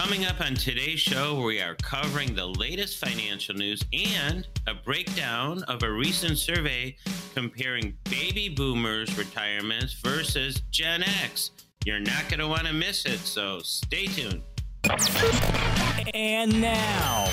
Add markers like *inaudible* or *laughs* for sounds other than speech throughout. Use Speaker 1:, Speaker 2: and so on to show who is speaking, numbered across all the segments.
Speaker 1: Coming up on today's show, we are covering the latest financial news and a breakdown of a recent survey comparing baby boomers' retirements versus Gen X. You're not going to want to miss it, so stay tuned.
Speaker 2: And now,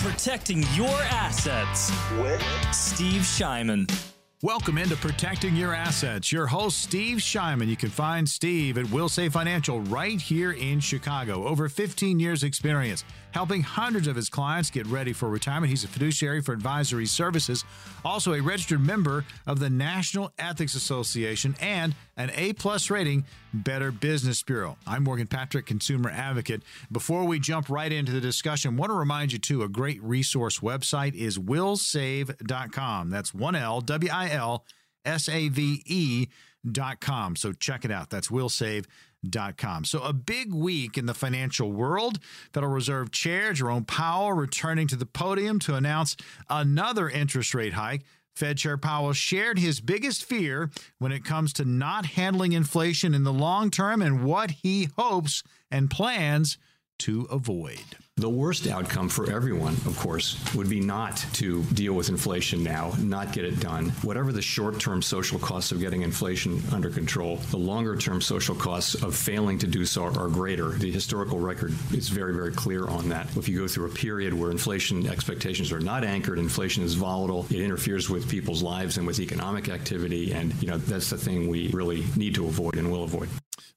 Speaker 2: protecting your assets with Steve Shyman.
Speaker 3: Welcome into Protecting Your Assets. Your host, Steve Shyman. You can find Steve at Wilsave Financial right here in Chicago. Over 15 years' experience helping hundreds of his clients get ready for retirement. He's a fiduciary for advisory services, also a registered member of the National Ethics Association, and an A plus rating Better Business Bureau. I'm Morgan Patrick, consumer advocate. Before we jump right into the discussion, I want to remind you too a great resource website is wilsave.com. That's one L W I L S A V E dot com. So check it out. That's wilsave.com. So a big week in the financial world. Federal Reserve Chair Jerome Powell returning to the podium to announce another interest rate hike. Fed Chair Powell shared his biggest fear when it comes to not handling inflation in the long term and what he hopes and plans to avoid.
Speaker 4: The worst outcome for everyone, of course, would be not to deal with inflation now, not get it done. Whatever the short term social costs of getting inflation under control, the longer term social costs of failing to do so are greater. The historical record is very, very clear on that. If you go through a period where inflation expectations are not anchored, inflation is volatile, it interferes with people's lives and with economic activity, and you know that's the thing we really need to avoid and will avoid.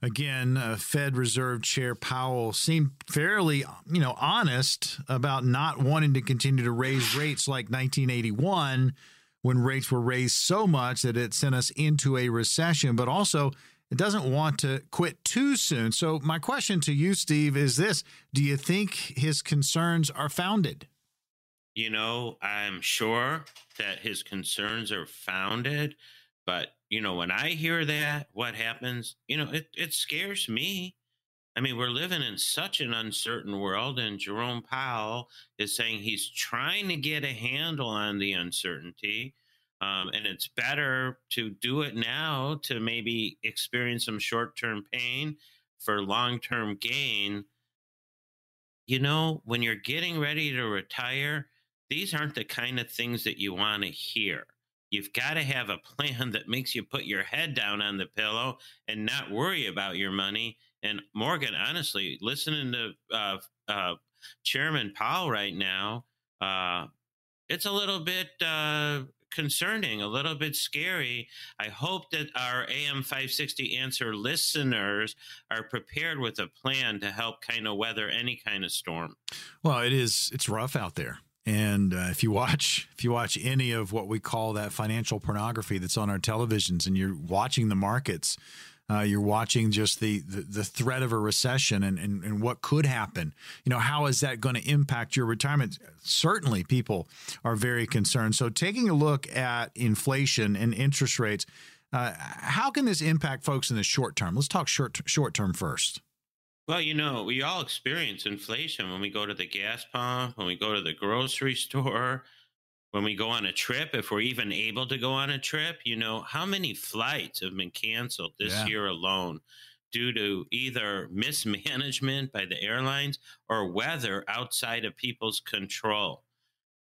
Speaker 3: Again, uh, Fed Reserve Chair Powell seemed fairly, you know, honest about not wanting to continue to raise rates like 1981 when rates were raised so much that it sent us into a recession, but also it doesn't want to quit too soon. So, my question to you, Steve, is this Do you think his concerns are founded?
Speaker 1: You know, I'm sure that his concerns are founded, but you know, when I hear that, what happens, you know, it, it scares me. I mean, we're living in such an uncertain world, and Jerome Powell is saying he's trying to get a handle on the uncertainty. Um, and it's better to do it now to maybe experience some short term pain for long term gain. You know, when you're getting ready to retire, these aren't the kind of things that you want to hear. You've got to have a plan that makes you put your head down on the pillow and not worry about your money. And Morgan, honestly, listening to uh, uh, Chairman Powell right now, uh, it's a little bit uh, concerning, a little bit scary. I hope that our AM 560 answer listeners are prepared with a plan to help kind of weather any kind of storm.
Speaker 3: Well, it is, it's rough out there. And uh, if you watch, if you watch any of what we call that financial pornography that's on our televisions, and you're watching the markets, uh, you're watching just the, the, the threat of a recession and, and and what could happen. You know, how is that going to impact your retirement? Certainly, people are very concerned. So, taking a look at inflation and interest rates, uh, how can this impact folks in the short term? Let's talk short short term first.
Speaker 1: Well, you know, we all experience inflation when we go to the gas pump, when we go to the grocery *laughs* store, when we go on a trip, if we're even able to go on a trip. You know, how many flights have been canceled this yeah. year alone due to either *laughs* mismanagement by the airlines or weather outside of people's control?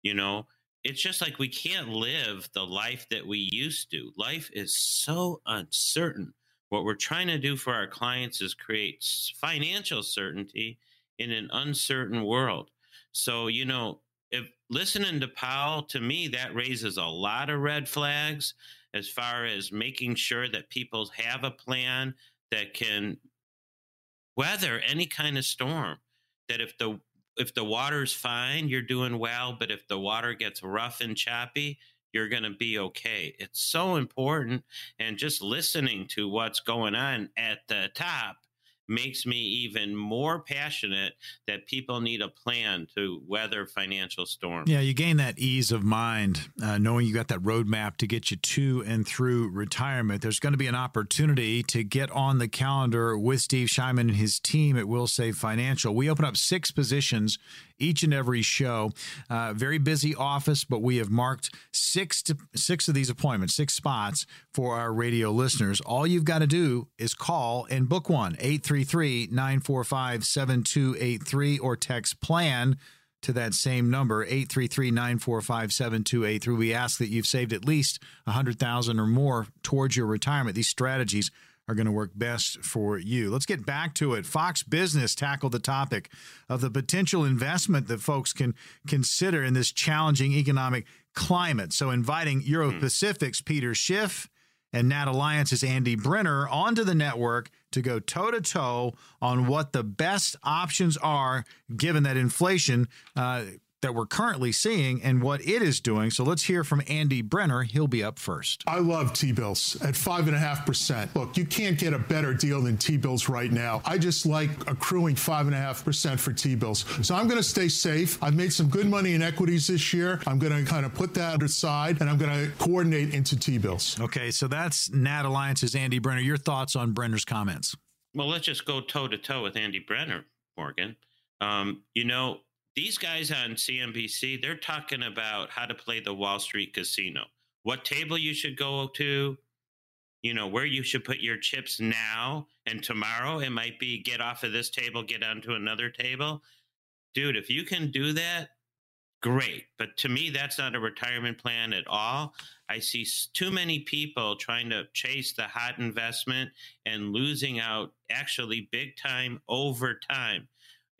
Speaker 1: You know, it's just like we can't live the life that we used to. Life is so uncertain. What we're trying to do for our clients is create financial certainty in an uncertain world. So, you know, if listening to Powell, to me, that raises a lot of red flags as far as making sure that people have a plan that can weather any kind of storm. That if the if the water's fine, you're doing well, but if the water gets rough and choppy, you're going to be okay. It's so important. And just listening to what's going on at the top makes me even more passionate that people need a plan to weather financial storms.
Speaker 3: Yeah, you gain that ease of mind uh, knowing you got that roadmap to get you to and through retirement. There's going to be an opportunity to get on the calendar with Steve Shyman and his team at Wilsave Financial. We open up six positions each and every show. Uh, very busy office, but we have marked six to, six of these appointments, six spots for our radio listeners. All you've got to do is call and book one 833 833 945 7283 or text plan to that same number 833-945-7283 we ask that you've saved at least 100000 or more towards your retirement these strategies are going to work best for you. Let's get back to it. Fox Business tackled the topic of the potential investment that folks can consider in this challenging economic climate. So, inviting hmm. Euro Pacific's Peter Schiff and NatAlliance's Andy Brenner onto the network to go toe to toe on what the best options are given that inflation. Uh, that we're currently seeing and what it is doing. So let's hear from Andy Brenner. He'll be up first.
Speaker 5: I love T bills at five and a half percent. Look, you can't get a better deal than T bills right now. I just like accruing five and a half percent for T bills. So I'm going to stay safe. I've made some good money in equities this year. I'm going to kind of put that aside and I'm going to coordinate into T bills.
Speaker 3: Okay, so that's NatAlliance's Andy Brenner. Your thoughts on Brenner's comments?
Speaker 1: Well, let's just go toe to toe with Andy Brenner, Morgan. Um, you know, these guys on CNBC, they're talking about how to play the Wall Street casino, what table you should go to, you know, where you should put your chips now and tomorrow. It might be get off of this table, get onto another table. Dude, if you can do that, great. But to me, that's not a retirement plan at all. I see too many people trying to chase the hot investment and losing out actually big time over time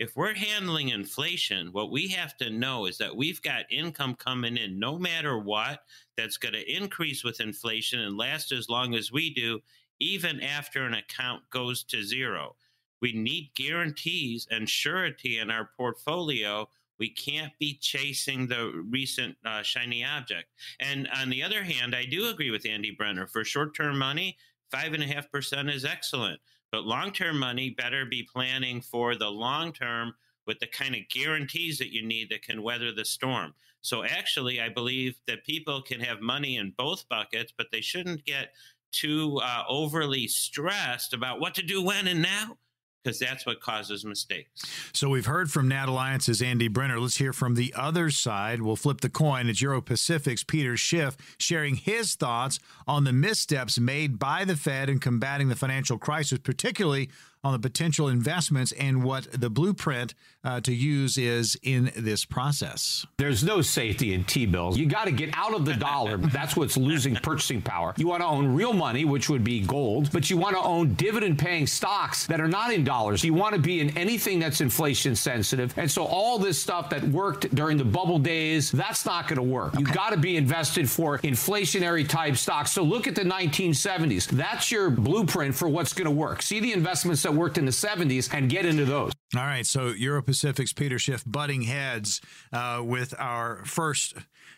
Speaker 1: if we're handling inflation, what we have to know is that we've got income coming in no matter what that's going to increase with inflation and last as long as we do, even after an account goes to zero. We need guarantees and surety in our portfolio. We can't be chasing the recent uh, shiny object. And on the other hand, I do agree with Andy Brenner. For short term money, 5.5% is excellent. But long term money better be planning for the long term with the kind of guarantees that you need that can weather the storm. So, actually, I believe that people can have money in both buckets, but they shouldn't get too uh, overly stressed about what to do when and now because that's what causes mistakes.
Speaker 3: So we've heard from NatAlliance's Andy Brenner. Let's hear from the other side. We'll flip the coin. It's Euro Pacific's Peter Schiff sharing his thoughts on the missteps made by the Fed in combating the financial crisis, particularly on the potential investments and what the blueprint uh, to use is in this process.
Speaker 6: There's no safety in T bills. You got to get out of the dollar. *laughs* That's what's losing purchasing power. You want to own real money, which would be gold, but you want to own dividend paying stocks that are not in dollars. You want to be in anything that's inflation sensitive. And so all this stuff that worked during the bubble days, that's not going to work. You got to be invested for inflationary type stocks. So look at the 1970s. That's your blueprint for what's going to work. See the investments that worked in the 70s and get into those.
Speaker 3: All right. So Euro Pacific's Peter Schiff butting heads uh, with our first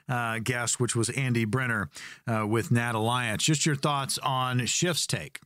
Speaker 3: uh, guest, which was Andy Brenner uh, with NatAlliance. Just your thoughts on Schiff's take.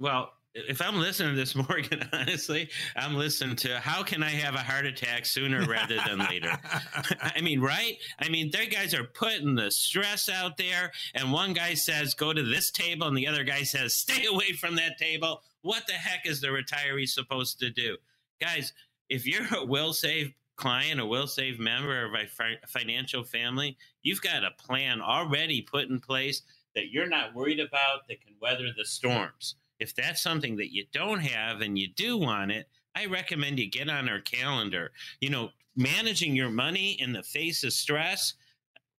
Speaker 1: Well, if I'm listening to this, *laughs* Morgan, honestly, I'm listening to how can I have a heart attack sooner rather than later? *laughs* I mean, right? I mean, their guys are putting the stress out there, and one guy says, go to this table, and the other guy says, stay away from that table. What the heck is the retiree supposed to do? Guys, if you're a Wilsave client, a Wilsave member of a financial family, you've got a plan already put in place that you're not worried about that can weather the storms if that's something that you don't have and you do want it, I recommend you get on our calendar. You know, managing your money in the face of stress,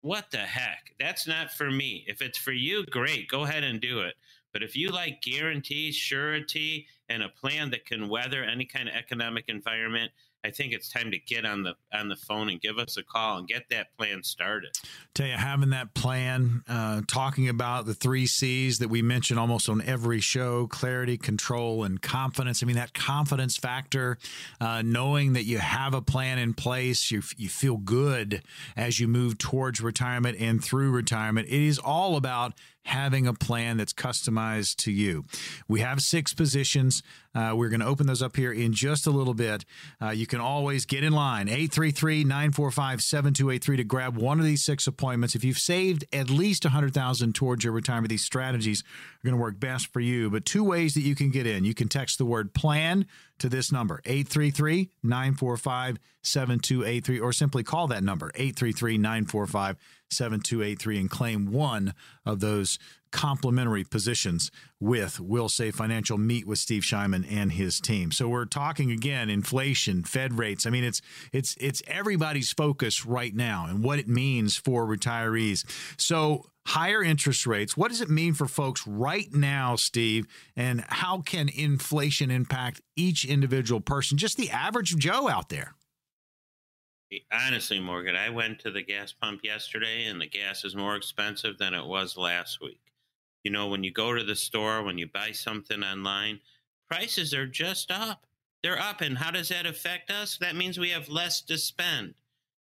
Speaker 1: what the heck? That's not for me. If it's for you, great, go ahead and do it. But if you like guarantees, surety, and a plan that can weather any kind of economic environment, I think it's time to get on the on the phone and give us a call and get that plan started.
Speaker 3: Tell you, having that plan, uh, talking about the three C's that we mention almost on every show: clarity, control, and confidence. I mean, that confidence factor, uh, knowing that you have a plan in place, you you feel good as you move towards retirement and through retirement. It is all about having a plan that's customized to you. We have six positions. Uh, we're going to open those up here in just a little bit. Uh, you can always get in line 833 945 7283 to grab one of these six appointments. If you've saved at least 100000 towards your retirement, these strategies are going to work best for you. But two ways that you can get in you can text the word plan to this number 833 945 7283 or simply call that number 833 945 7283 and claim one of those complimentary positions with Wilsave Financial. Meet with Steve Shyman and and his team. So we're talking again inflation, Fed rates. I mean, it's it's it's everybody's focus right now and what it means for retirees. So higher interest rates. What does it mean for folks right now, Steve? And how can inflation impact each individual person, just the average Joe out there?
Speaker 1: Honestly, Morgan, I went to the gas pump yesterday and the gas is more expensive than it was last week. You know, when you go to the store, when you buy something online, prices are just up. They're up. And how does that affect us? That means we have less to spend.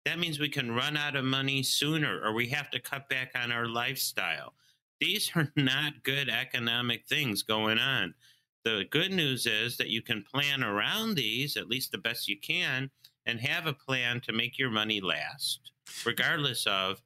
Speaker 1: That means we can run out of money sooner or we have to cut back on our lifestyle. These *laughs* are not good economic things going on. The good news is that you can plan around these, at least the best you can, and have a plan to make your money last, regardless of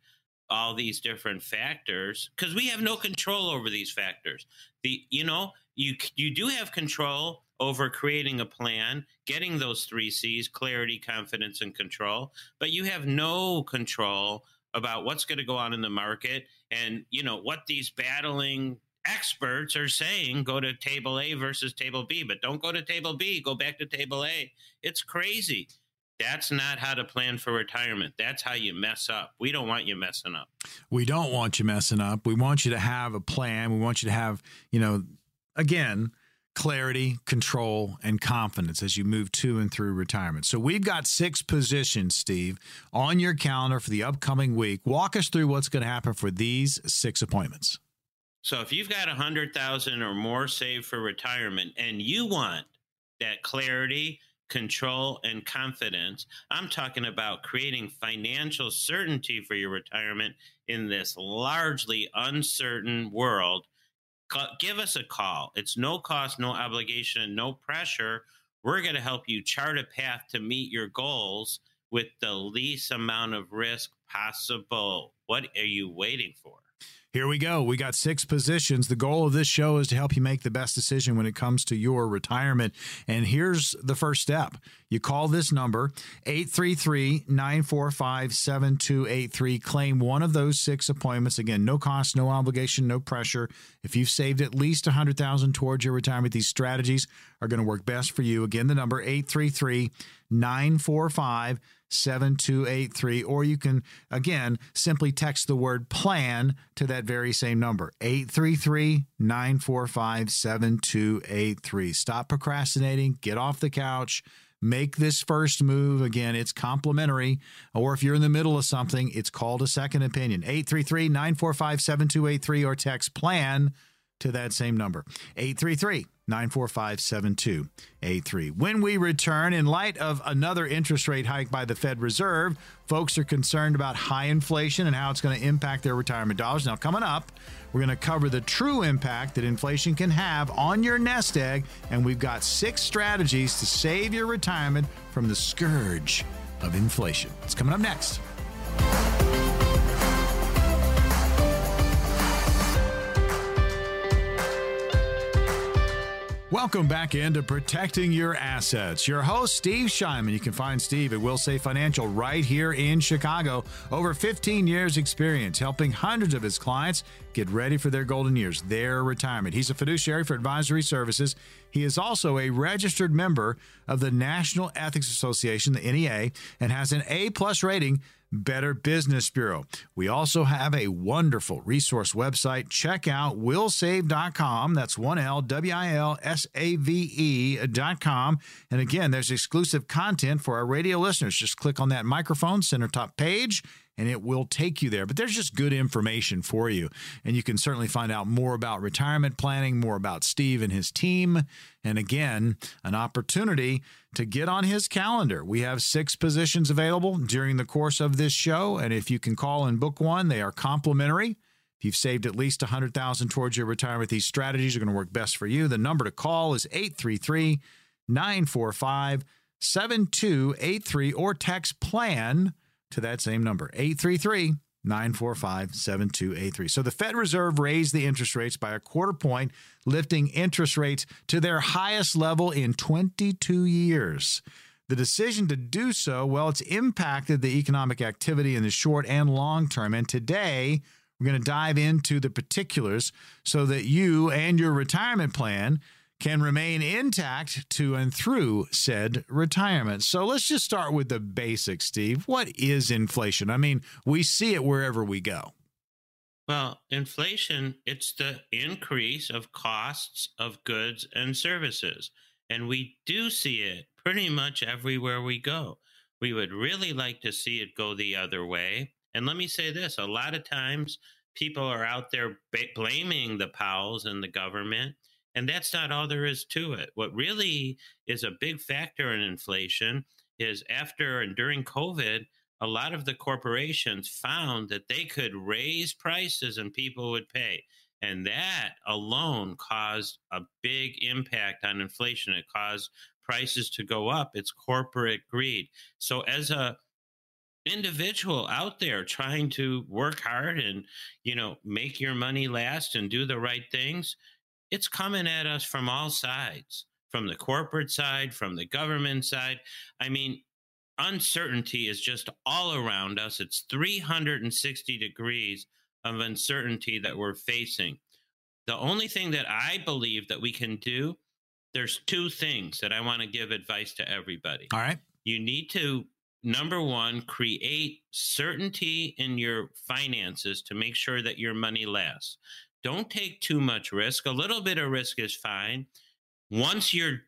Speaker 1: all these different factors because we have no control over these factors. The you know you you do have control over creating a plan getting those 3 Cs clarity confidence and control but you have no control about what's going to go on in the market and you know what these battling experts are saying go to table A versus table B but don't go to table B go back to table A. It's crazy that's not how to plan for retirement. That's how you mess up. We don't want you messing up.
Speaker 3: We don't want you messing up. We want you to have a plan. We want you to have, you know, again, clarity, control, and confidence as you move to and through retirement. So we've got six positions, Steve, on your calendar for the upcoming week. Walk us through what's going to happen for these six appointments.
Speaker 1: So if you've got a hundred thousand or more saved for retirement and you want that clarity, control, and confidence. I'm talking about creating financial certainty for your retirement in this largely uncertain world. Give us a call. It's no cost, no obligation, no pressure. We're going to help you chart a path to meet your goals with the least amount of risk possible. What are you waiting for?
Speaker 3: Here we go. We got six positions. The goal of this show is to help you make the best decision when it comes to your retirement. And here's the first step you call this number, 833 945 7283. Claim one of those six appointments. Again, no cost, no obligation, no pressure. If you've saved at least 100000 towards your retirement, these strategies are going to work best for you. Again, the number 833 945 7283. Or you can, again, simply text the word plan to that very same number 833 945 7283. Stop procrastinating, get off the couch. Make this first move. Again, it's complimentary. Or if you're in the middle of something, it's called a second opinion. 833 945 7283 or text plan to that same number. 833 945 7283. When we return, in light of another interest rate hike by the Fed Reserve, folks are concerned about high inflation and how it's going to impact their retirement dollars. Now, coming up, we're going to cover the true impact that inflation can have on your nest egg, and we've got six strategies to save your retirement from the scourge of inflation. It's coming up next. Welcome back into Protecting Your Assets. Your host, Steve Shyman. You can find Steve at Wilsave Financial right here in Chicago. Over 15 years' experience helping hundreds of his clients get ready for their golden years, their retirement. He's a fiduciary for advisory services. He is also a registered member of the National Ethics Association, the NEA, and has an A plus rating Better Business Bureau. We also have a wonderful resource website. Check out wilsave.com. That's 1L W I L S A V E.com. And again, there's exclusive content for our radio listeners. Just click on that microphone center top page and it will take you there. But there's just good information for you. And you can certainly find out more about retirement planning, more about Steve and his team. And again, an opportunity to get on his calendar. We have six positions available during the course of this show. And if you can call and book one, they are complimentary. If you've saved at least 100000 towards your retirement, these strategies are going to work best for you. The number to call is 833 945 7283 or text plan to that same number, 833 945 7283. So the Fed Reserve raised the interest rates by a quarter point, lifting interest rates to their highest level in 22 years. The decision to do so, well, it's impacted the economic activity in the short and long term. And today, we're going to dive into the particulars so that you and your retirement plan can remain intact to and through said retirement. So let's just start with the basics, Steve. What is inflation? I mean, we see it wherever we go.
Speaker 1: Well, inflation, it's the increase of costs of goods and services. And we do see it pretty much everywhere we go. We would really like to see it go the other way. And let me say this a lot of times people are out there blaming the Powells and the government. And that's not all there is to it. What really is a big factor in inflation is after and during COVID, a lot of the corporations found that they could raise prices and people would pay. And that alone caused a big impact on inflation. It caused prices to go up. It's corporate greed. So as a individual out there trying to work hard and you know make your money last and do the right things it's coming at us from all sides from the corporate side from the government side. I mean uncertainty is just all around us. It's 360 degrees of uncertainty that we're facing. The only thing that i believe that we can do there's two things that i want to give advice to everybody.
Speaker 3: All right.
Speaker 1: You need to number one, create certainty in your finances to make sure that your money lasts. Don't take too much risk. A little bit of risk is fine. Once your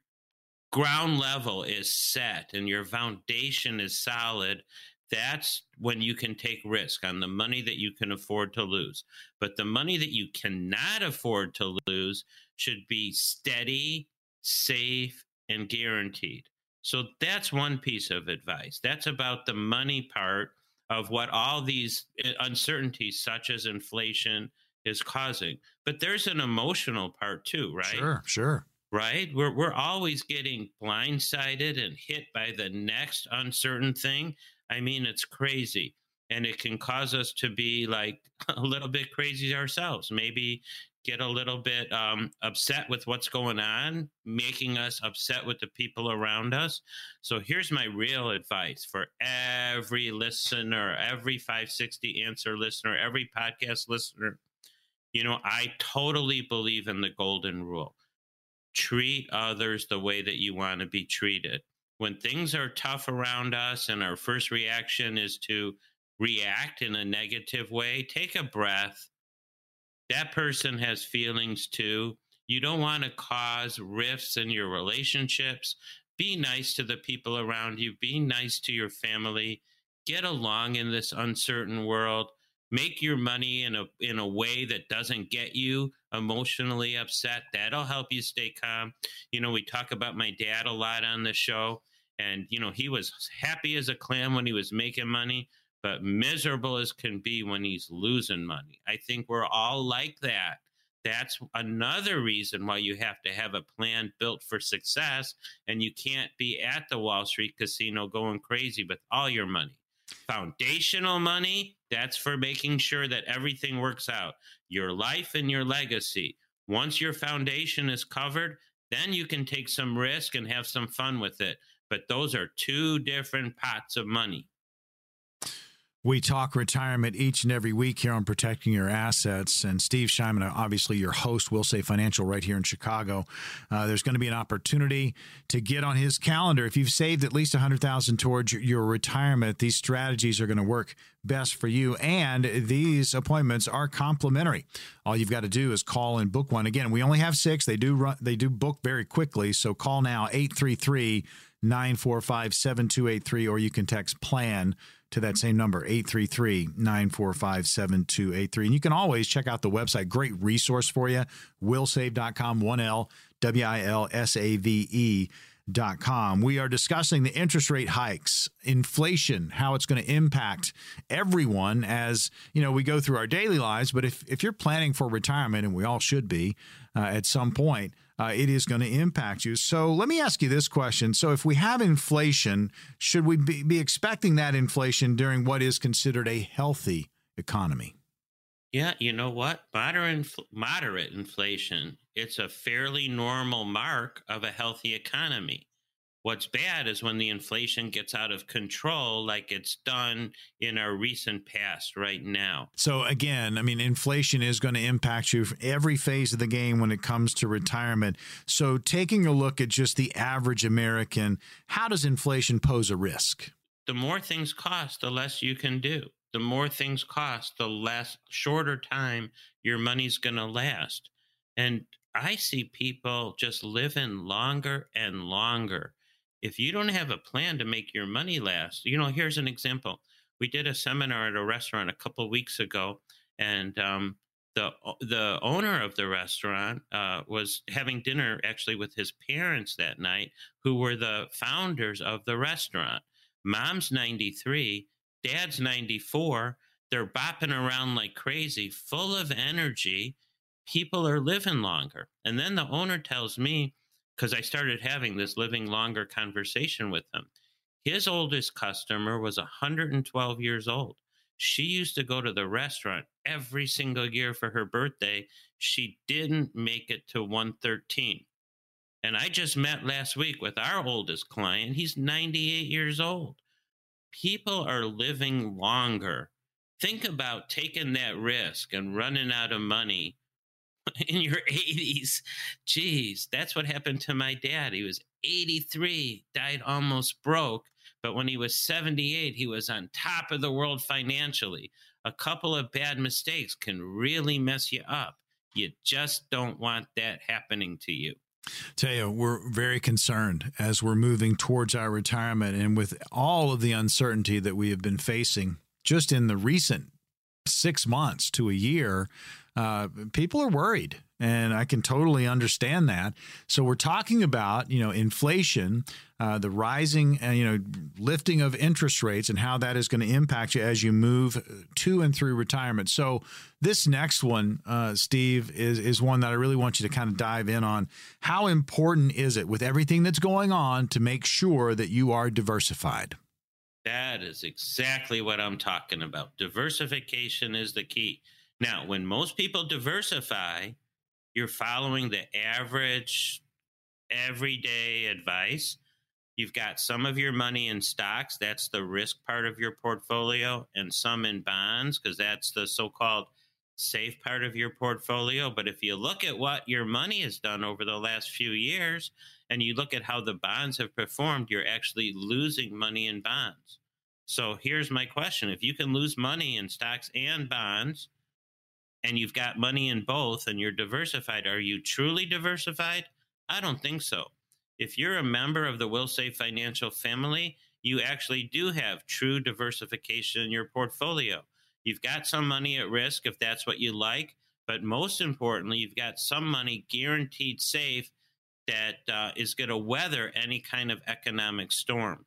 Speaker 1: ground level is set and your foundation is solid, that's when you can take risk on the money that you can afford to lose. But the money that you cannot afford to lose should be steady, safe, and guaranteed. So that's one piece of advice. That's about the money part of what all these eh, uncertainties, such as inflation, is causing. But there's an emotional part too, right?
Speaker 3: Sure, sure.
Speaker 1: Right? We're, we're always getting blindsided and hit by the next uncertain thing. I mean, it's crazy. And it can cause us to be like *laughs* a little bit crazy ourselves. Maybe get a little bit um, upset with what's going on, making us upset with the people around us. So here's my real advice for every listener, every 560 answer listener, every podcast listener. You know, I totally believe in the golden rule treat others the way that you want to be treated. When things are tough around us and our first reaction is to react in a negative way, take a breath that person has feelings too. You don't want to cause rifts in your relationships. Be nice to the people around you, be nice to your family. Get along in this uncertain world. Make your money in a in a way that doesn't get you emotionally upset. That'll help you stay calm. You know, we talk about my dad a lot on the show and you know, he was happy as a clam when he was making money but miserable as can be when he's losing money. I think we're all like that. That's another reason why you have to have a plan built for success, and you can't be at the Wall Street casino going crazy with all your money. Foundational money, that's for making sure that everything works out. Your life and your legacy. Once your foundation is covered, then you can take some risk and have some fun with it. But those are two different pots of money.
Speaker 3: We talk retirement each and every week here on Protecting Your Assets. And Steve Shyman, obviously your host, Wilsave Financial right here in Chicago. Uh, there's going to be an opportunity to get on his calendar. If you've saved at least 100000 towards your, your retirement, these strategies are going to work best for you. And these appointments are complimentary. All you've got to do is call and book one. Again, we only have six. They do run, they do book very quickly. So call now 833 945 7283 or you can text plan to that same number, 833 945 7283. And you can always check out the website. Great resource for you, wilsave.com, 1L, W I L S A V E. Dot com. We are discussing the interest rate hikes, inflation, how it's going to impact everyone as you know we go through our daily lives. But if if you're planning for retirement, and we all should be uh, at some point, uh, it is going to impact you. So let me ask you this question. So if we have inflation, should we be, be expecting that inflation during what is considered a healthy economy?
Speaker 1: Yeah, you know what? Moderate, moderate inflation, it's a fairly normal mark of a healthy economy. What's bad is when the inflation gets out of control, like it's done in our recent past right now.
Speaker 3: So, again, I mean, inflation is going to impact you every phase of the game when it comes to retirement. So, taking a look at just the average American, how does inflation pose a risk?
Speaker 1: The more things cost, the less you can do. The more things cost, the less shorter time your money's going to last. And I see people just living longer and longer if you don't have a plan to make your money last, you know, here's an example. We did a seminar at a restaurant a couple weeks ago, and um, the the owner of the restaurant uh, was having dinner actually with his parents that night, who were the founders of the restaurant. Mom's 93, dad's 94. They're bopping around like crazy, full of energy. People are living longer. And then the owner tells me, because I started having this living longer conversation with him. His oldest customer was 112 years old. She used to go to the restaurant every single year for her birthday. She didn't make it to 113. And I just met last week with our oldest client. He's 98 years old. People are living longer. Think about taking that risk and running out of money *laughs* in your 80s. Geez, that's what happened to my dad. He was 83, died almost broke. But when he was 78, he was on top of the world financially. A couple of bad mistakes can really mess you up. You just don't want that happening to you.
Speaker 3: Tell you, we're very concerned as we're moving towards our retirement and with all of the uncertainty that we have been facing just in the recent six months to a year uh, people are worried and I can totally understand that. So we're talking about you know inflation, uh, the rising uh, you know lifting of interest rates, and how that is going to impact you as you move to and through retirement. So this next one, uh, Steve, is is one that I really want you to kind of dive in on. How important is it with everything that's going on to make sure that you are diversified?
Speaker 1: That is exactly what I'm talking about. Diversification is the key. Now, when most people diversify, you're following the average everyday advice. You've got some of your money in stocks, that's the risk part of your portfolio, and some in bonds, because that's the so called safe part of your portfolio. But if you look at what your money has done over the last few years and you look at how the bonds have performed, you're actually losing money in bonds. So here's my question if you can lose money in stocks and bonds, and you've got money in both and you're diversified, are you truly diversified? I don't think so. If you're a member of the Wilsave Financial family, you actually do have true diversification in your portfolio. You've got some money at risk if that's what you like, but most importantly, you've got some money guaranteed safe that uh, is going to weather any kind of economic storm.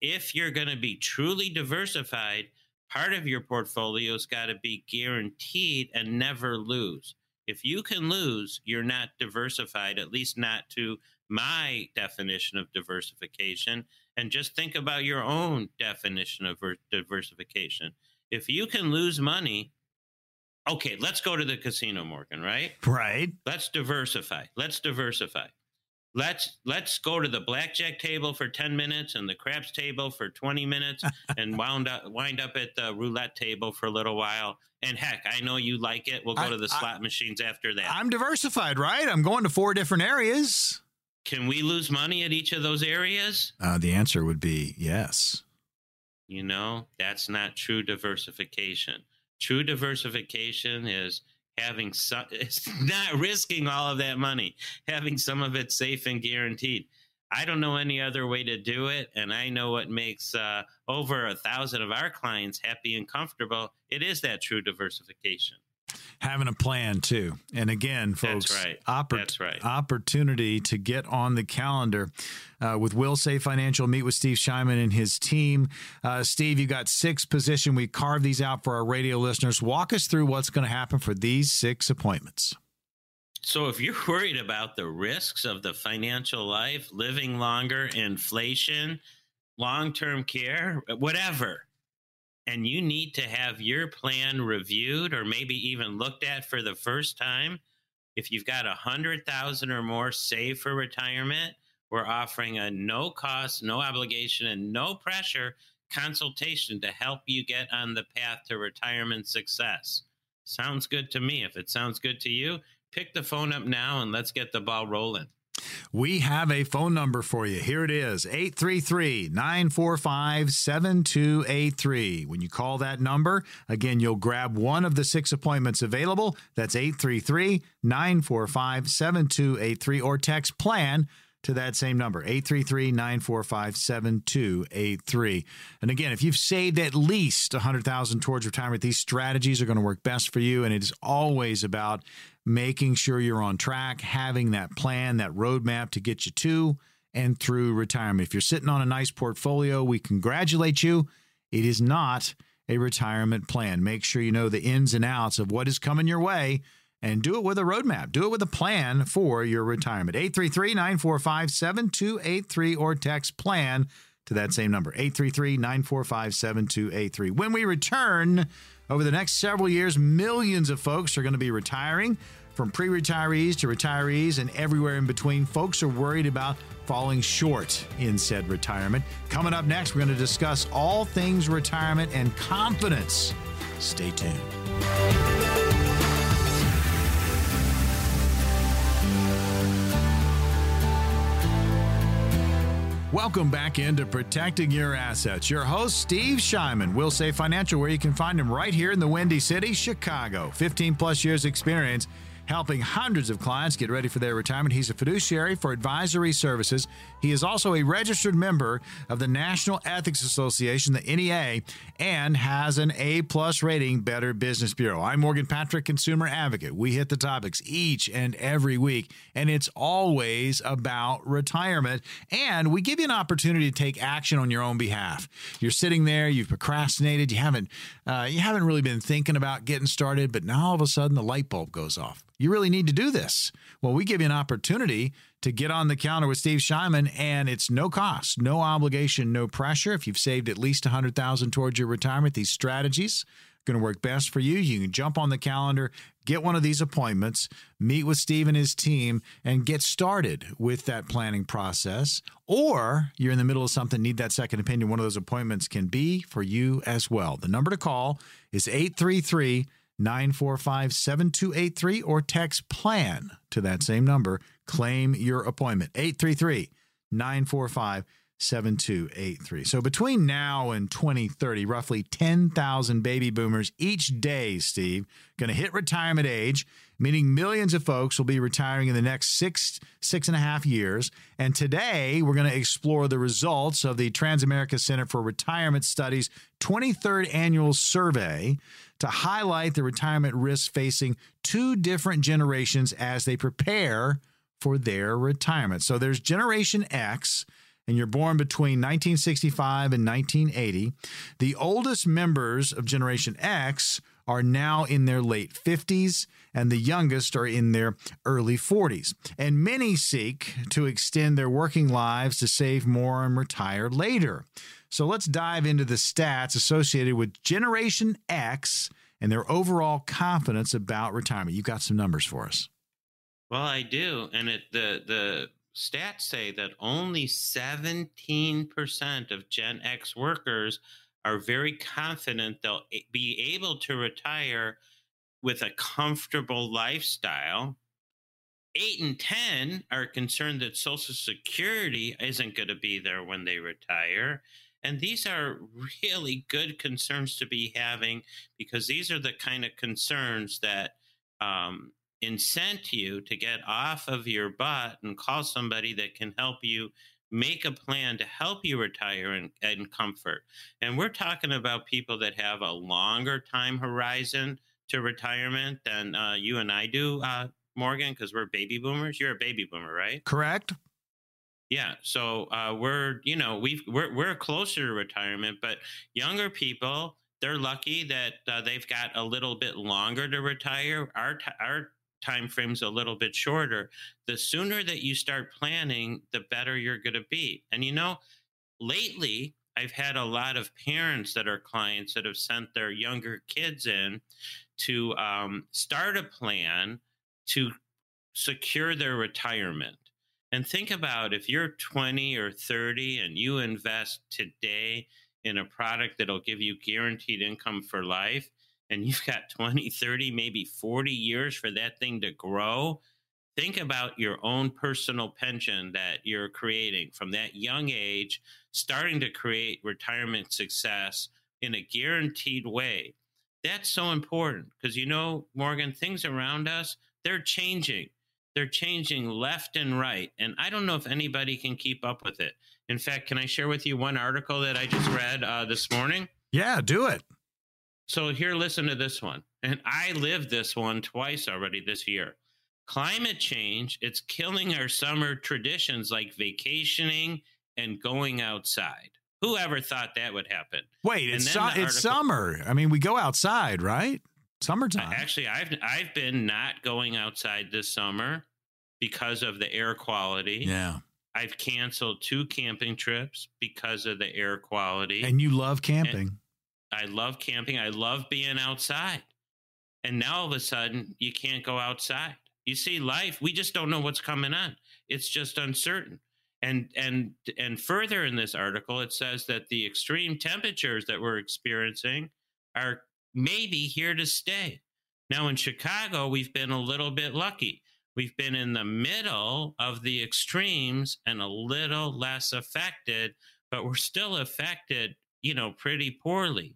Speaker 1: If you're going to be truly diversified, part of your portfolio's got to be guaranteed and never lose. If you can lose, you're not diversified, at least not to my definition of diversification. And just think about your own definition of diversification. If you can lose money, okay, let's go to the casino, Morgan, right?
Speaker 3: Right.
Speaker 1: Let's diversify. Let's diversify let's let's go to the blackjack table for 10 minutes and the craps table for 20 minutes *laughs* and wound up wind up at the roulette table for a little while. And heck i know you like it. We'll go I, to the slot I, machines after that.
Speaker 3: I'm diversified right? I'm going to four different areas.
Speaker 1: Can we lose money at each of those areas?
Speaker 3: Uh, the answer would be yes.
Speaker 1: You know that's not true diversification. True diversification is having some, *laughs* not risking all of that money, having some of it safe and guaranteed. I don't know any other way to do it, and I know what makes uh, over a thousand of our clients happy and comfortable. It is that true diversification
Speaker 3: having a plan too. And again, folks,
Speaker 1: That's right.
Speaker 3: Oppor-
Speaker 1: That's right.
Speaker 3: opportunity to get on the calendar uh, with Wilsave Financial. Meet with Steve Shyman and his team. Uh, Steve, you got six position. We carve these out for our radio listeners. Walk us through what's going to happen for these six appointments.
Speaker 1: So, if you're *laughs* worried about the risks of the financial life, living longer, inflation, long term care, whatever, and you need to have your plan reviewed or maybe even looked at for the first time, if you've got a hundred thousand or more saved for retirement, we're offering a no cost, no obligation, and no pressure consultation to help you get on the path to retirement success. Sounds good to me. If it sounds good to you, pick the phone up now and let's get the ball rolling.
Speaker 3: We have a phone number for you. Here it is 833 945 7283. When you call that number, again, you'll grab one of the six appointments available. That's 833 945 7283 or text plan to that same number 833-945-7283 and again if you've saved at least 100000 towards retirement these strategies are going to work best for you and it is always about making sure you're on track having that plan that roadmap to get you to and through retirement if you're sitting on a nice portfolio we congratulate you it is not a retirement plan make sure you know the ins and outs of what is coming your way and do it with a roadmap. Do it with a plan for your retirement. 833 945 7283 or text plan to that same number 833 945 7283. When we return over the next several years, millions of folks are going to be retiring. From pre retirees to retirees and everywhere in between, folks are worried about falling short in said retirement. Coming up next, we're going to discuss all things retirement and confidence. Stay tuned. Welcome back into Protecting Your Assets. Your host, Steve Shyman, Wilsave Financial, where you can find him right here in the Windy City, Chicago. 15 plus years experience helping hundreds of clients get ready for their retirement. He's a fiduciary for advisory services. He is also a registered member of the National Ethics Association, the NEA, and has an A plus rating, Better Business Bureau. I'm Morgan Patrick, consumer advocate. We hit the topics each and every week, and it's always about retirement. And we give you an opportunity to take action on your own behalf. You're sitting there, you've procrastinated, you haven't, uh, you haven't really been thinking about getting started, but now all of a sudden the light bulb goes off you really need to do this. Well, we give you an opportunity to get on the counter with Steve Shyman, and it's no cost, no obligation, no pressure. If you've saved at least 100000 towards your retirement, these strategies are going to work best for you. You can jump on the calendar, get one of these appointments, meet with Steve and his team, and get started with that planning process. Or you're in the middle of something, need that second opinion. One of those appointments can be for you as well. The number to call is 833- 945 7283 or text PLAN to that same number. Claim your appointment. 833 945 7283. So between now and 2030, roughly 10,000 baby boomers each day, Steve, going to hit retirement age, meaning millions of folks will be retiring in the next six, six and a half years. And today, we're going to explore the results of the Transamerica Center for Retirement Studies 23rd annual survey to highlight the retirement risks facing two different generations as they prepare for their retirement. So there's Generation X, and you're born between 1965 and 1980. The oldest members of Generation X are now in their late 50s, and the youngest are in their early 40s. And many seek to extend their working lives to save more and retire later. So let's dive into the stats associated with Generation X and their overall confidence about retirement. You've got some numbers for us.
Speaker 1: Well, I do, and it the the stats say that only 17% of Gen X workers are very confident they'll be able to retire with a comfortable lifestyle. 8 and 10 are concerned that Social Security isn't going to be there when they retire. And these are really good concerns to be having because these are the kind of concerns that um, incent you to get off of your butt and call somebody that can help you make a plan to help you retire in, in comfort. And we're talking about people that have a longer time horizon to retirement than uh, you and I do, uh, Morgan, because we're baby boomers. You're a baby boomer, right?
Speaker 3: Correct.
Speaker 1: Yeah, so uh, we're you know we've we're we're closer to retirement, but younger people they're lucky that uh, they've got a little bit longer to retire. Our t- our time frame's a little bit shorter. The sooner that you start planning, the better you're going to be. And you know, lately I've had a lot of parents that are clients that have sent their younger kids in to um, start a plan to secure their retirement And think about if you're 20 or 30 and you invest today in a product that'll give you guaranteed income for life, and you've got 20, 30, maybe 40 years for that thing to grow, think about your own personal pension that you're creating from that young age, starting to create retirement success in a guaranteed way. That's so important because you know, Morgan, things around us, they're changing. They're changing left and right. And I don't know if anybody can keep up with it. In fact, can I share with you one article that I just read uh, this morning?
Speaker 3: Yeah, do it.
Speaker 1: So, here, listen to this one. And I lived this one twice already this year. Climate change, it's killing our summer traditions like vacationing and going outside. Whoever thought that would happen?
Speaker 3: Wait, it's, su- article, it's summer. I mean, we go outside, right? Summertime.
Speaker 1: Actually, I've I've been not going outside this summer because of the air quality.
Speaker 3: Yeah.
Speaker 1: I've canceled two camping trips because of the air quality.
Speaker 3: And you love camping. And
Speaker 1: I love camping. I love being outside. And now all of a sudden, you can't go outside. You see, life, we just don't know what's coming on. It's just uncertain. And and and further in this article, it says that the extreme temperatures that we're experiencing are maybe here to stay. Now in Chicago, we've been a little bit lucky. We've been in the middle of the extremes and a little less affected, but we're still affected, you know, pretty poorly.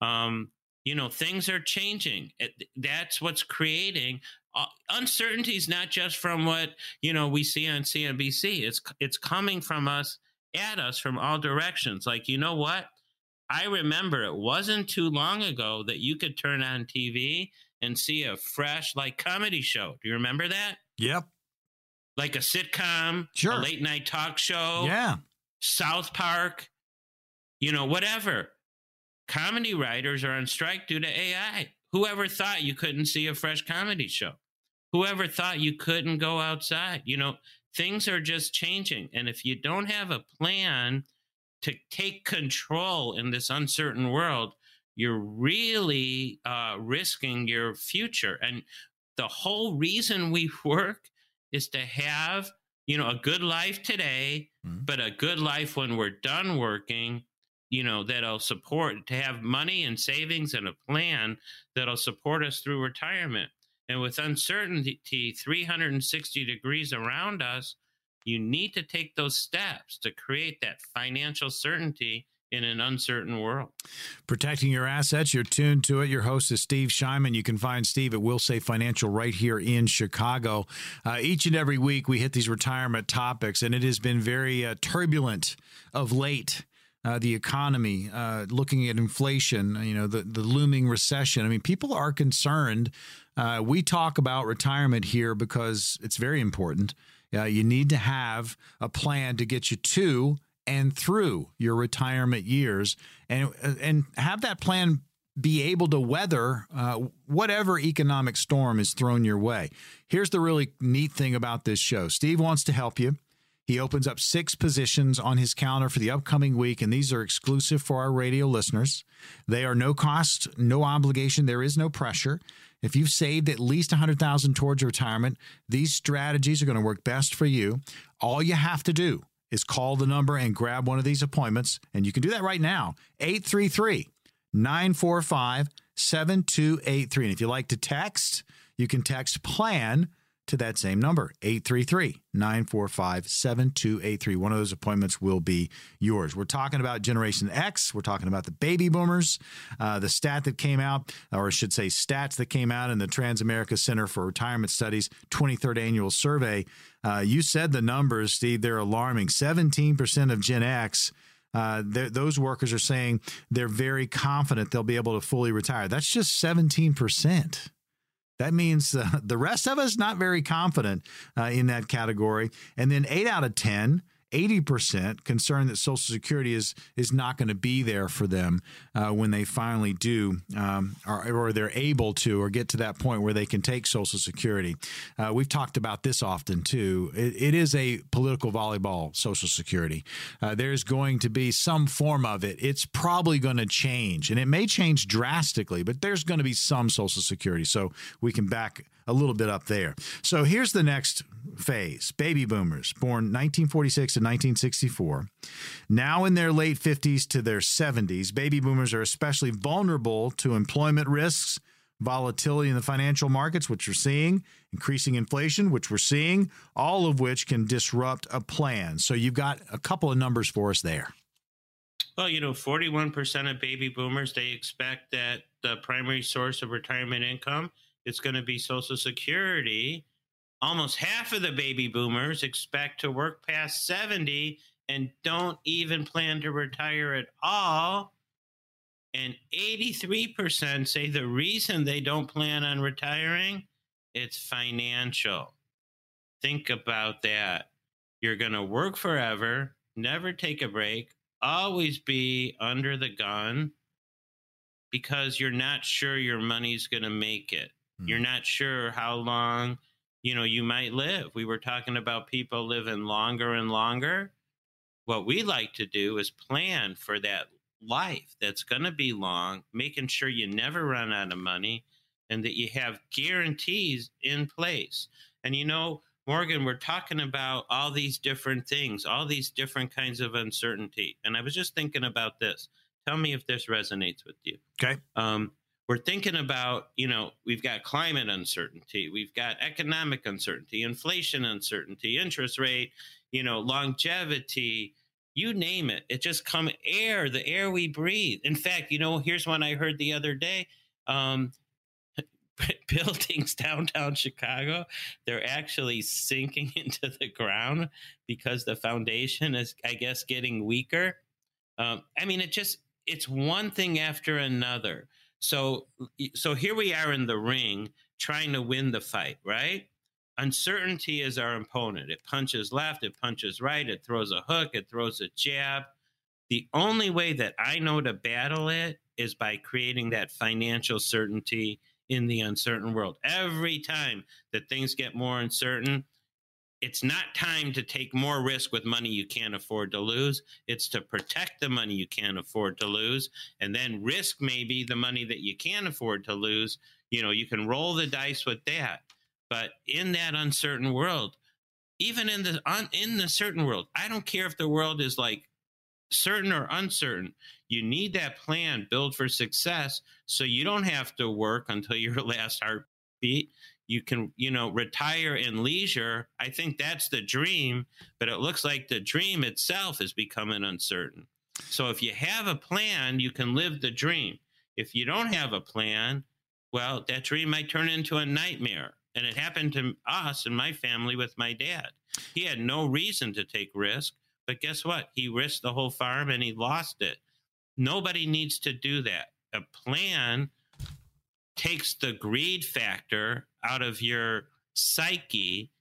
Speaker 1: Um, you know, things are changing. That's what's creating uh, uncertainty is not just from what you know we see on CNBC. It's it's coming from us at us from all directions. Like you know what? I remember it wasn't too long ago that you could turn on TV and see a fresh like comedy show. Do you remember that?
Speaker 3: Yep.
Speaker 1: Like a sitcom,
Speaker 3: sure.
Speaker 1: a late night talk show.
Speaker 3: Yeah.
Speaker 1: South Park, you know, whatever. Comedy writers are on strike due to AI. Whoever thought you couldn't see a fresh comedy show? Whoever thought you couldn't go outside? You know, things are just changing. And if you don't have a plan to take control in this uncertain world, you're really uh, risking your future. And the whole reason we *laughs* work is to have, you know, a good life today, mm-hmm. but a good life when we're done working you know that'll support to have money and savings and a plan that'll support us through retirement and with uncertainty 360 degrees around us you need to take those steps to create that financial certainty in an uncertain world.
Speaker 3: Protecting your assets, you're tuned to it. Your host is Steve Shyman. You can find Steve at Wilsave Financial right here in Chicago. Uh, each and every week, we hit these retirement topics, and it has been very uh, turbulent of late uh, the economy, uh, looking at inflation, you know, the, the looming recession. I mean, people are concerned. Uh, we talk about retirement here because it's very important. Uh, you need to have a plan to get you to and through your retirement years, and and have that plan be able to weather uh, whatever economic storm is thrown your way. Here's the really neat thing about this show. Steve wants to help you. He opens up six positions on his calendar for the upcoming week, and these are exclusive for our radio listeners. They are no cost, no obligation, there is no pressure. If you've saved at least 100,000 towards retirement, these strategies are going to work best for you. All you have to do is call the number and grab one of these appointments, and you can do that right now. 833 945 7283. And if you like to text, you can text plan to that same number, 833 945 7283. One of those appointments will be yours. We're talking about Generation X. We're talking about the baby boomers. Uh, the stat that came out, or I should say, stats that came out in the Transamerica Center for Retirement Studies 23rd annual survey. Uh, you said the numbers, Steve, they're alarming. 17% of Gen X. Uh, those workers are saying they're very confident they'll be able to fully retire. That's just 17%. That means uh, *laughs* the rest of us not very confident uh, in that category. And then eight out of 10 80% concerned that Social Security is is not going to be there for them uh, when they finally do, um, or, or, they're able to, or get to that point where they can take Social Security. Uh, we've talked about this often too. it, it is a political volleyball, Social Security. Uh, there's going to be some form of it. It's probably going to change, and it may change drastically, but there's going to be some Social Security. So we can back a little bit up there. So here's the next phase baby boomers, born 1946 to 1964. Now in their late 50s to their 70s, baby boomers are especially vulnerable to employment risks, volatility in the financial markets, which we're seeing, increasing inflation, which we're seeing, all of which can disrupt a plan. So you've got a couple of numbers for us there.
Speaker 1: Well, you know, 41% of baby boomers, they expect that the primary source of retirement income is going to be Social Security. Almost half of the baby boomers expect to work past 70 and don't even plan to retire at all. And 83% say the reason they don't plan on retiring it's financial. Think about that. You're going to work forever, never take a break, always be under the gun because you're not sure your money's going to make it. Mm-hmm. You're not sure how long, you know, you might live. We were talking about people living longer and longer. What we like to do is plan for that life that's going to be long, making sure you never run out of money and that you have guarantees in place. And you know, Morgan, we're talking about all these different things, all these different kinds of uncertainty. And I was just thinking about this. Tell me if this resonates with you.
Speaker 3: Okay.
Speaker 1: Um, we're thinking about, you know, we've got climate uncertainty, we've got economic uncertainty, inflation uncertainty, interest rate, you know, longevity, you name it. It just come air, the air we breathe. In fact, you know, here's one I heard the other day. Um, *laughs* buildings downtown Chicago, they're actually sinking *laughs* into the ground because the foundation is, I guess, getting weaker. Um, I mean, it just it's one thing after another. So, so here we are in the ring trying to win the fight, right? Uncertainty is our opponent. It punches left, it punches right, it throws a hook, it throws a jab. The only way that I know to battle it is by creating that financial certainty in the uncertain world. Every time that things get more uncertain, it's not time to take more risk with money you can't afford to lose. It's to protect the money you can't afford to lose and then risk maybe the money that you can afford to lose. You know, you can roll the dice with that. But in that uncertain world, even in the un, in the certain world, I don't care if the world is like certain or uncertain. You need that plan built for success so you don't have to work until your *laughs* last heartbeat. You can, you know, retire in leisure. I think that's the dream, but it looks like the dream itself is becoming uncertain. So if you have a plan, you can live the dream. If you don't have a plan, well, that dream might turn into a nightmare. And it happened to us and my family with my dad. He had no reason to take risk, but guess what? He risked the whole farm and he lost it. Nobody needs to do that. A plan takes the greed factor out of your psyche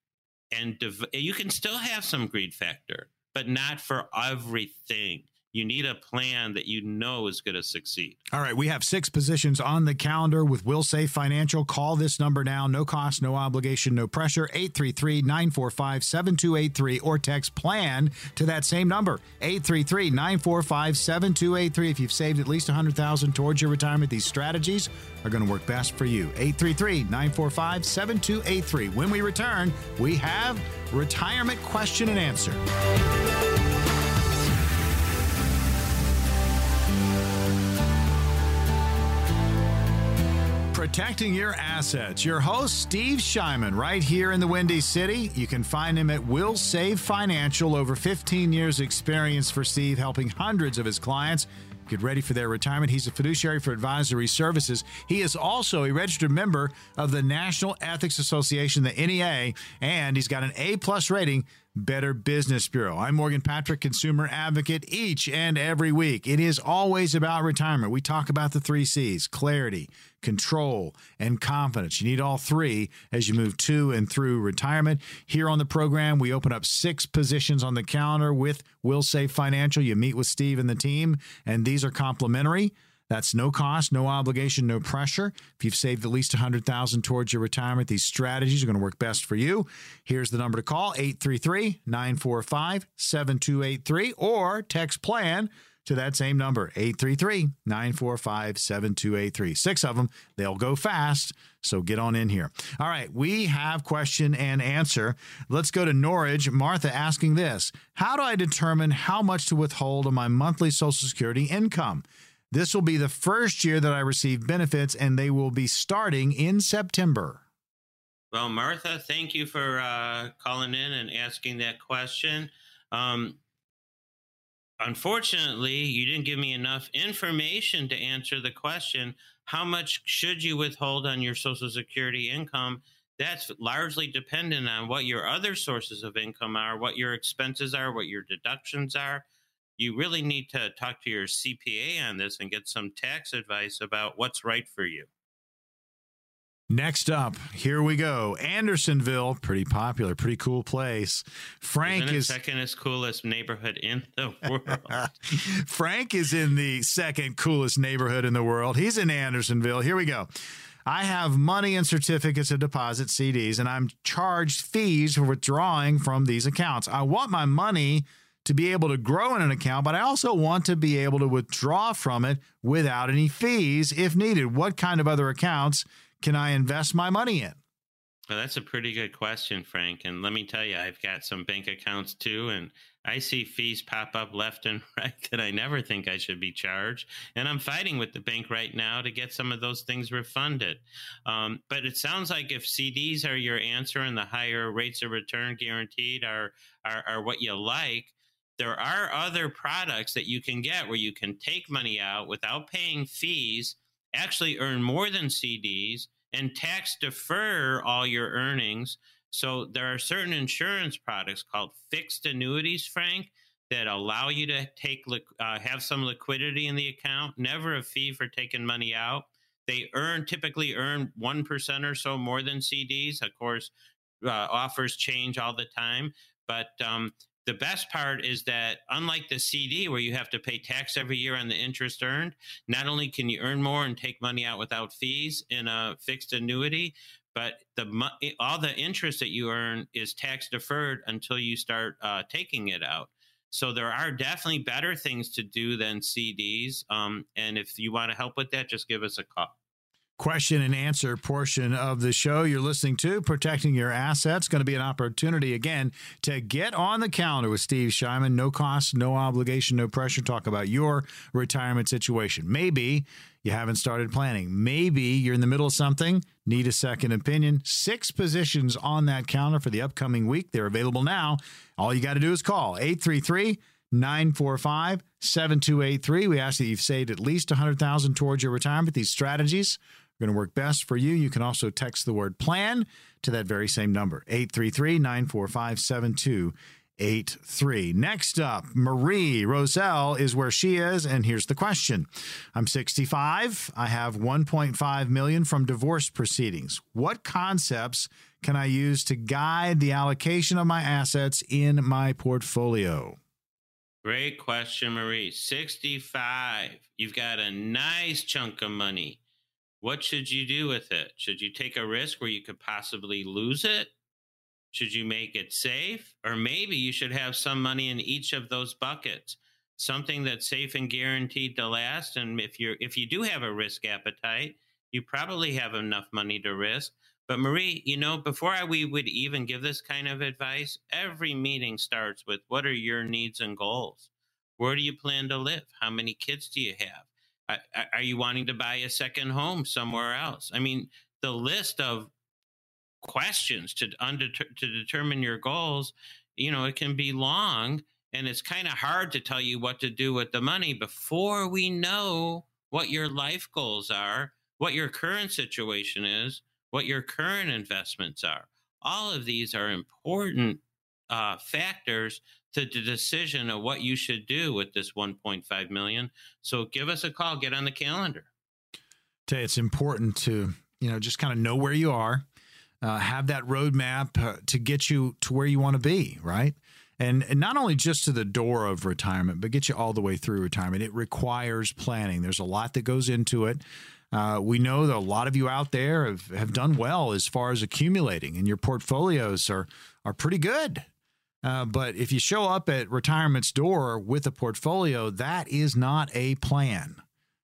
Speaker 1: and div- you can still have some greed factor, but not for everything. You need a plan that you know is going to succeed.
Speaker 3: All right, we have six positions on the calendar with Wilsave Financial. Call this number now. No cost, no obligation, no pressure. 833 945 7283 or text plan to that same number. 833 945 7283. If you've saved at least 100000 towards your retirement, these strategies are going to work best for you. 833 945 7283. When we return, we have retirement question and answer. Protecting your assets. Your host, Steve Shyman, right here in the Windy City. You can find him at Wilsave Financial. Over 15 years' experience for Steve, helping hundreds of his clients get ready for their retirement. He's a fiduciary for advisory services. He is also a registered member of the National Ethics Association, the NEA, and he's got an A plus rating Better Business Bureau. I'm Morgan Patrick, consumer advocate, each and every week. It is always about retirement. We talk about the three C's clarity, control, and confidence. You need all three as you move to and through retirement. Here on the program, we open up six positions on the calendar with Wilsave Financial. You meet with Steve and the team, and these are complimentary. That's no cost, no obligation, no pressure. If you've saved at least 100,000 towards your retirement, these strategies are going to work best for you. Here's the number to call 833-945-7283 or text plan to that same number 833-945-7283. 6 of them, they'll go fast, so get on in here. All right, we have question and answer. Let's go to Norwich. Martha asking this, how do I determine how much to withhold on my monthly social security income? This will be the first year that I receive benefits, and they will be starting in September.
Speaker 1: Well, Martha, thank you for uh, calling in and asking that question. Um, unfortunately, you didn't give me enough information to answer the question how much should you withhold on your Social Security income? That's largely dependent on what your other sources of income are, what your expenses are, what your deductions are you really need to talk to your CPA on this and get some tax advice about what's right for you.
Speaker 3: Next up, here we go. Andersonville, pretty popular, pretty cool place. Frank is
Speaker 1: second coolest neighborhood in the *laughs* world.
Speaker 3: Frank is in the second coolest neighborhood in the world. He's in Andersonville. Here we go. I have money and certificates of deposit CDs, and I'm charged fees for withdrawing from these accounts. I want my money to be able to grow in an account, but I also want to be able to withdraw from it without any fees if needed. What kind of other accounts can I invest my money in?
Speaker 1: Well, that's a pretty good question, Frank. And let me tell you, I've got some bank accounts too, and I see fees pop up left and *laughs* right that I never think I should be charged. And I'm fighting with the bank right now to get some of those things refunded. Um, but it sounds like if CDs are your answer and the higher rates of return guaranteed are, are, are what you like, there are other products that you can get where you can take money out without paying fees, actually earn more than CDs, and tax defer all your earnings. So there are certain insurance products called fixed annuities, Frank, that allow you to take uh, have some liquidity in the account, never a fee for taking money out. They earn typically earn one percent or so more than CDs. Of course, uh, offers change all the time, but um, the best part is that unlike the CD where you have to pay tax every year on the interest earned, not only can you earn more and take money out without fees in a fixed annuity, but the all the interest that you earn is tax deferred until you start uh, taking it out. So there are definitely better things to do than CDs. Um, and if you want to help with that, just give us a call
Speaker 3: question and answer portion of the show you're listening to, Protecting Your Assets. Going to be an opportunity again to get on the calendar with Steve Shyman. No cost, no obligation, no pressure. Talk about your retirement situation. Maybe you haven't started planning. Maybe you're in the middle of something, need a second opinion. Six positions on that calendar for the upcoming week. They're available now. All you got to do is call 833 945 7283. We ask that you've saved at least 100000 towards your retirement. These strategies going to work best for you. You can also text the word plan to that very same number, 833 945 7283. Next up, Marie Roselle is where she is, and here's the question. I'm 65. I have 1.5 million from divorce proceedings. What concepts can I use to guide the allocation of my assets in my portfolio?
Speaker 1: Great question, Marie. 65. You've got a nice chunk of money what should you do with it? Should you take a risk where you could possibly lose it? Should you make it safe? Or maybe you should have some money in each of those buckets, something that's safe and guaranteed to last. And if you're if you do have a risk appetite, you probably have enough money to risk. But Marie, you know, before I, we would even give this kind of advice, every meeting starts with what are your needs and goals? Where do you plan to live? How many kids do you have? Are you wanting to buy a second home somewhere else? I mean, the list of questions to under, to determine your goals, you know, it can be long. And it's kind of hard to tell you what to do with the money before we know what your life goals are, what your current situation is, what your current investments are. All of these are important uh, factors to the decision of what you should do with this 1.5 million. So give us a call, get on the calendar.
Speaker 3: You, it's important to you know just kind of know where you are, uh, have that roadmap uh, to get you to where you want to be, right? And, and not only just to the door of retirement, but get you all the way through retirement. It requires planning. There's a lot that goes into it. Uh, we know that a lot of you out there have, have done well as far as accumulating, and your portfolios are are pretty good. Uh, but if you show up at retirement's door with a portfolio, that is not a plan.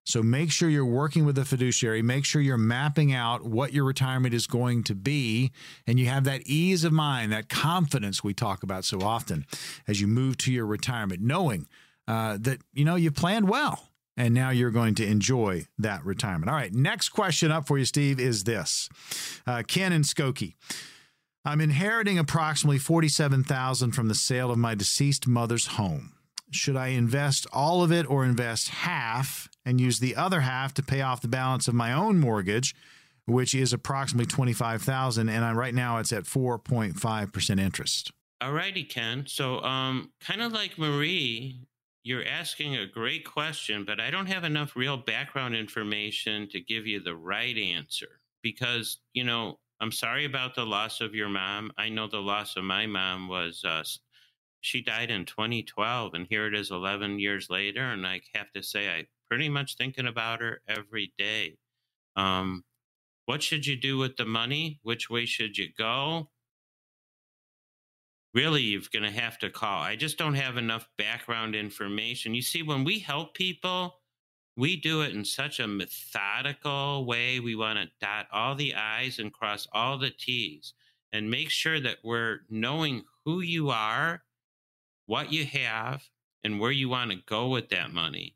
Speaker 3: So make sure you're working with a fiduciary. Make sure you're mapping out what your retirement is going to be. And you have that ease of mind, that confidence we talk about so often as you move to your retirement, knowing uh, that, you know, you planned well and now you're going to enjoy that retirement. All right, next question up for you, Steve, is this uh, Ken and Skokie. I'm inheriting approximately 47,000 from the sale of my deceased mother's home. Should I invest all of it or invest half and use the other half to pay off the balance of my own mortgage, which is approximately 25,000 and I, right now it's at 4.5% interest?
Speaker 1: All righty, Ken. So, um, kind of like Marie, you're asking a great question, but I don't have enough real background information to give you the right answer because, you know, I'm sorry about the loss of your mom. I know the loss of my mom was uh, she died in 2012, and here it is 11 years later, and I have to say I pretty much thinking about her every day. Um, what should you do with the money? Which way should you go? Really, you're going to have to call. I just don't have enough background information. You see, when we help people, we do it in such a methodical way. We want to dot all the I's and cross all the T's and make sure that we're knowing who you are, what you have, and where you want to go with that money.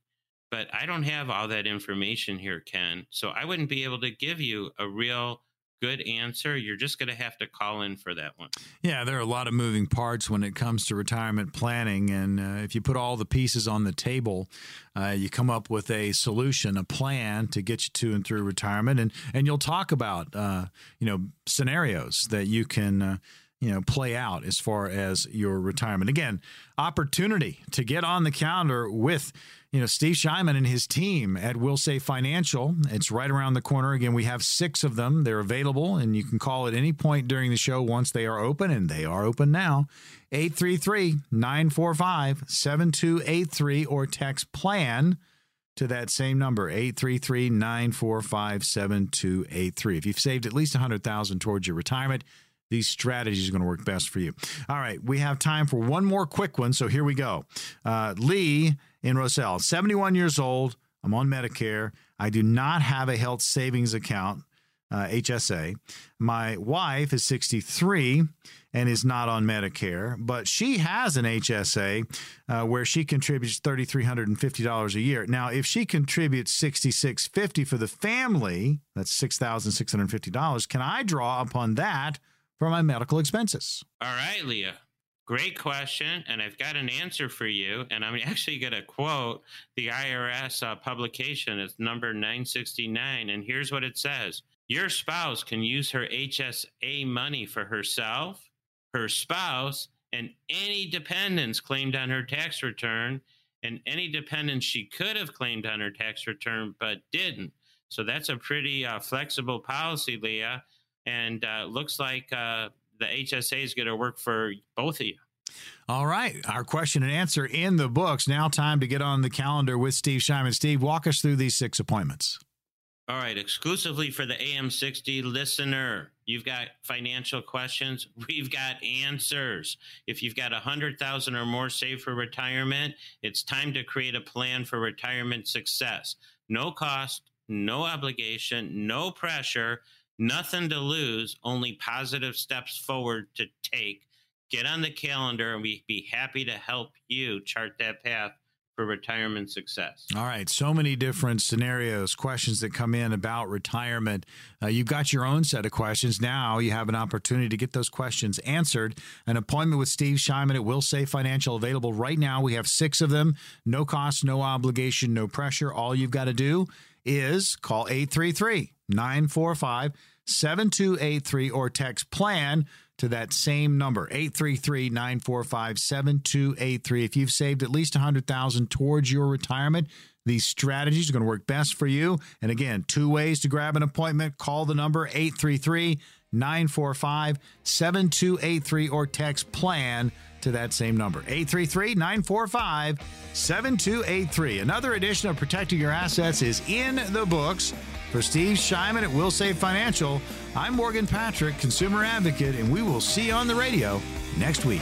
Speaker 1: But I don't have all that information here, Ken. So I wouldn't be able to give you a real good answer. You're just going to have to call in for that one.
Speaker 3: Yeah, there are a lot of moving parts when it comes to retirement planning. And uh, if you put all the pieces on the table, uh, you come up with a solution, a plan to get you to and through retirement. And, and you'll talk about, uh, you know, scenarios that you can uh, you know play out as far as your retirement again opportunity to get on the calendar with you know steve Shyman and his team at Wilsave Financial. It's right around the corner. Again we have six of them. They're available and you can call at any point during the show once they are open and they are open now. 833-945-7283 or text plan to that same number 833-945-7283 if you've saved at least 100000 towards your retirement these strategies are going to work best for you. All right, we have time for one more quick one, so here we go. Uh, Lee in Roselle, 71 years old. I'm on Medicare. I do not have a health savings account, uh, HSA. My wife is 63 and is not on Medicare, but she has an HSA uh, where she contributes $3,350 a year. Now, if she contributes 6,650 for the family, that's $6,650, can I draw upon that for my medical expenses?
Speaker 1: All right, Leah. Great question. And I've got an answer for you. And I'm actually going to quote the IRS uh, publication. It's number 969. And here's what it says Your spouse can use her HSA money for herself, her spouse, and any dependents claimed on her tax return, and any dependents she could have claimed on her tax return but didn't. So that's a pretty uh, flexible policy, Leah and uh, looks like uh, the HSA is going to work for both of you.
Speaker 3: All right. Our question and answer in the books. Now, time to get on the calendar with Steve Shyman. Steve, walk us through these six appointments.
Speaker 1: All right. Exclusively for the AM60 listener, you've got financial questions. *laughs* We've got answers. If you've got a 100000 or more saved for retirement, it's time to create a plan for retirement success. No cost, no obligation, no pressure Nothing to lose, only positive steps forward to take. Get on the calendar and we'd be happy to help you chart that path for retirement success.
Speaker 3: All right. So many different scenarios, questions that come in about retirement. Uh, you've got your own set of questions. Now you have an opportunity to get those questions answered. An appointment with Steve Shyman at Wilsave Financial available right now. We have six of them. No cost, no obligation, no pressure. All you've got to do is call 833 945 7283 or text plan to that same number 833-945-7283 if you've saved at least 100000 towards your retirement these strategies are going to work best for you. And again two ways to grab an appointment. Call the number 833-945-7283 or text plan to that same number 833-945-7283 another edition of protecting your assets is in the books for Steve Shyman at Wilsave Financial, I'm Morgan Patrick, consumer advocate, and we will see you on the radio next week.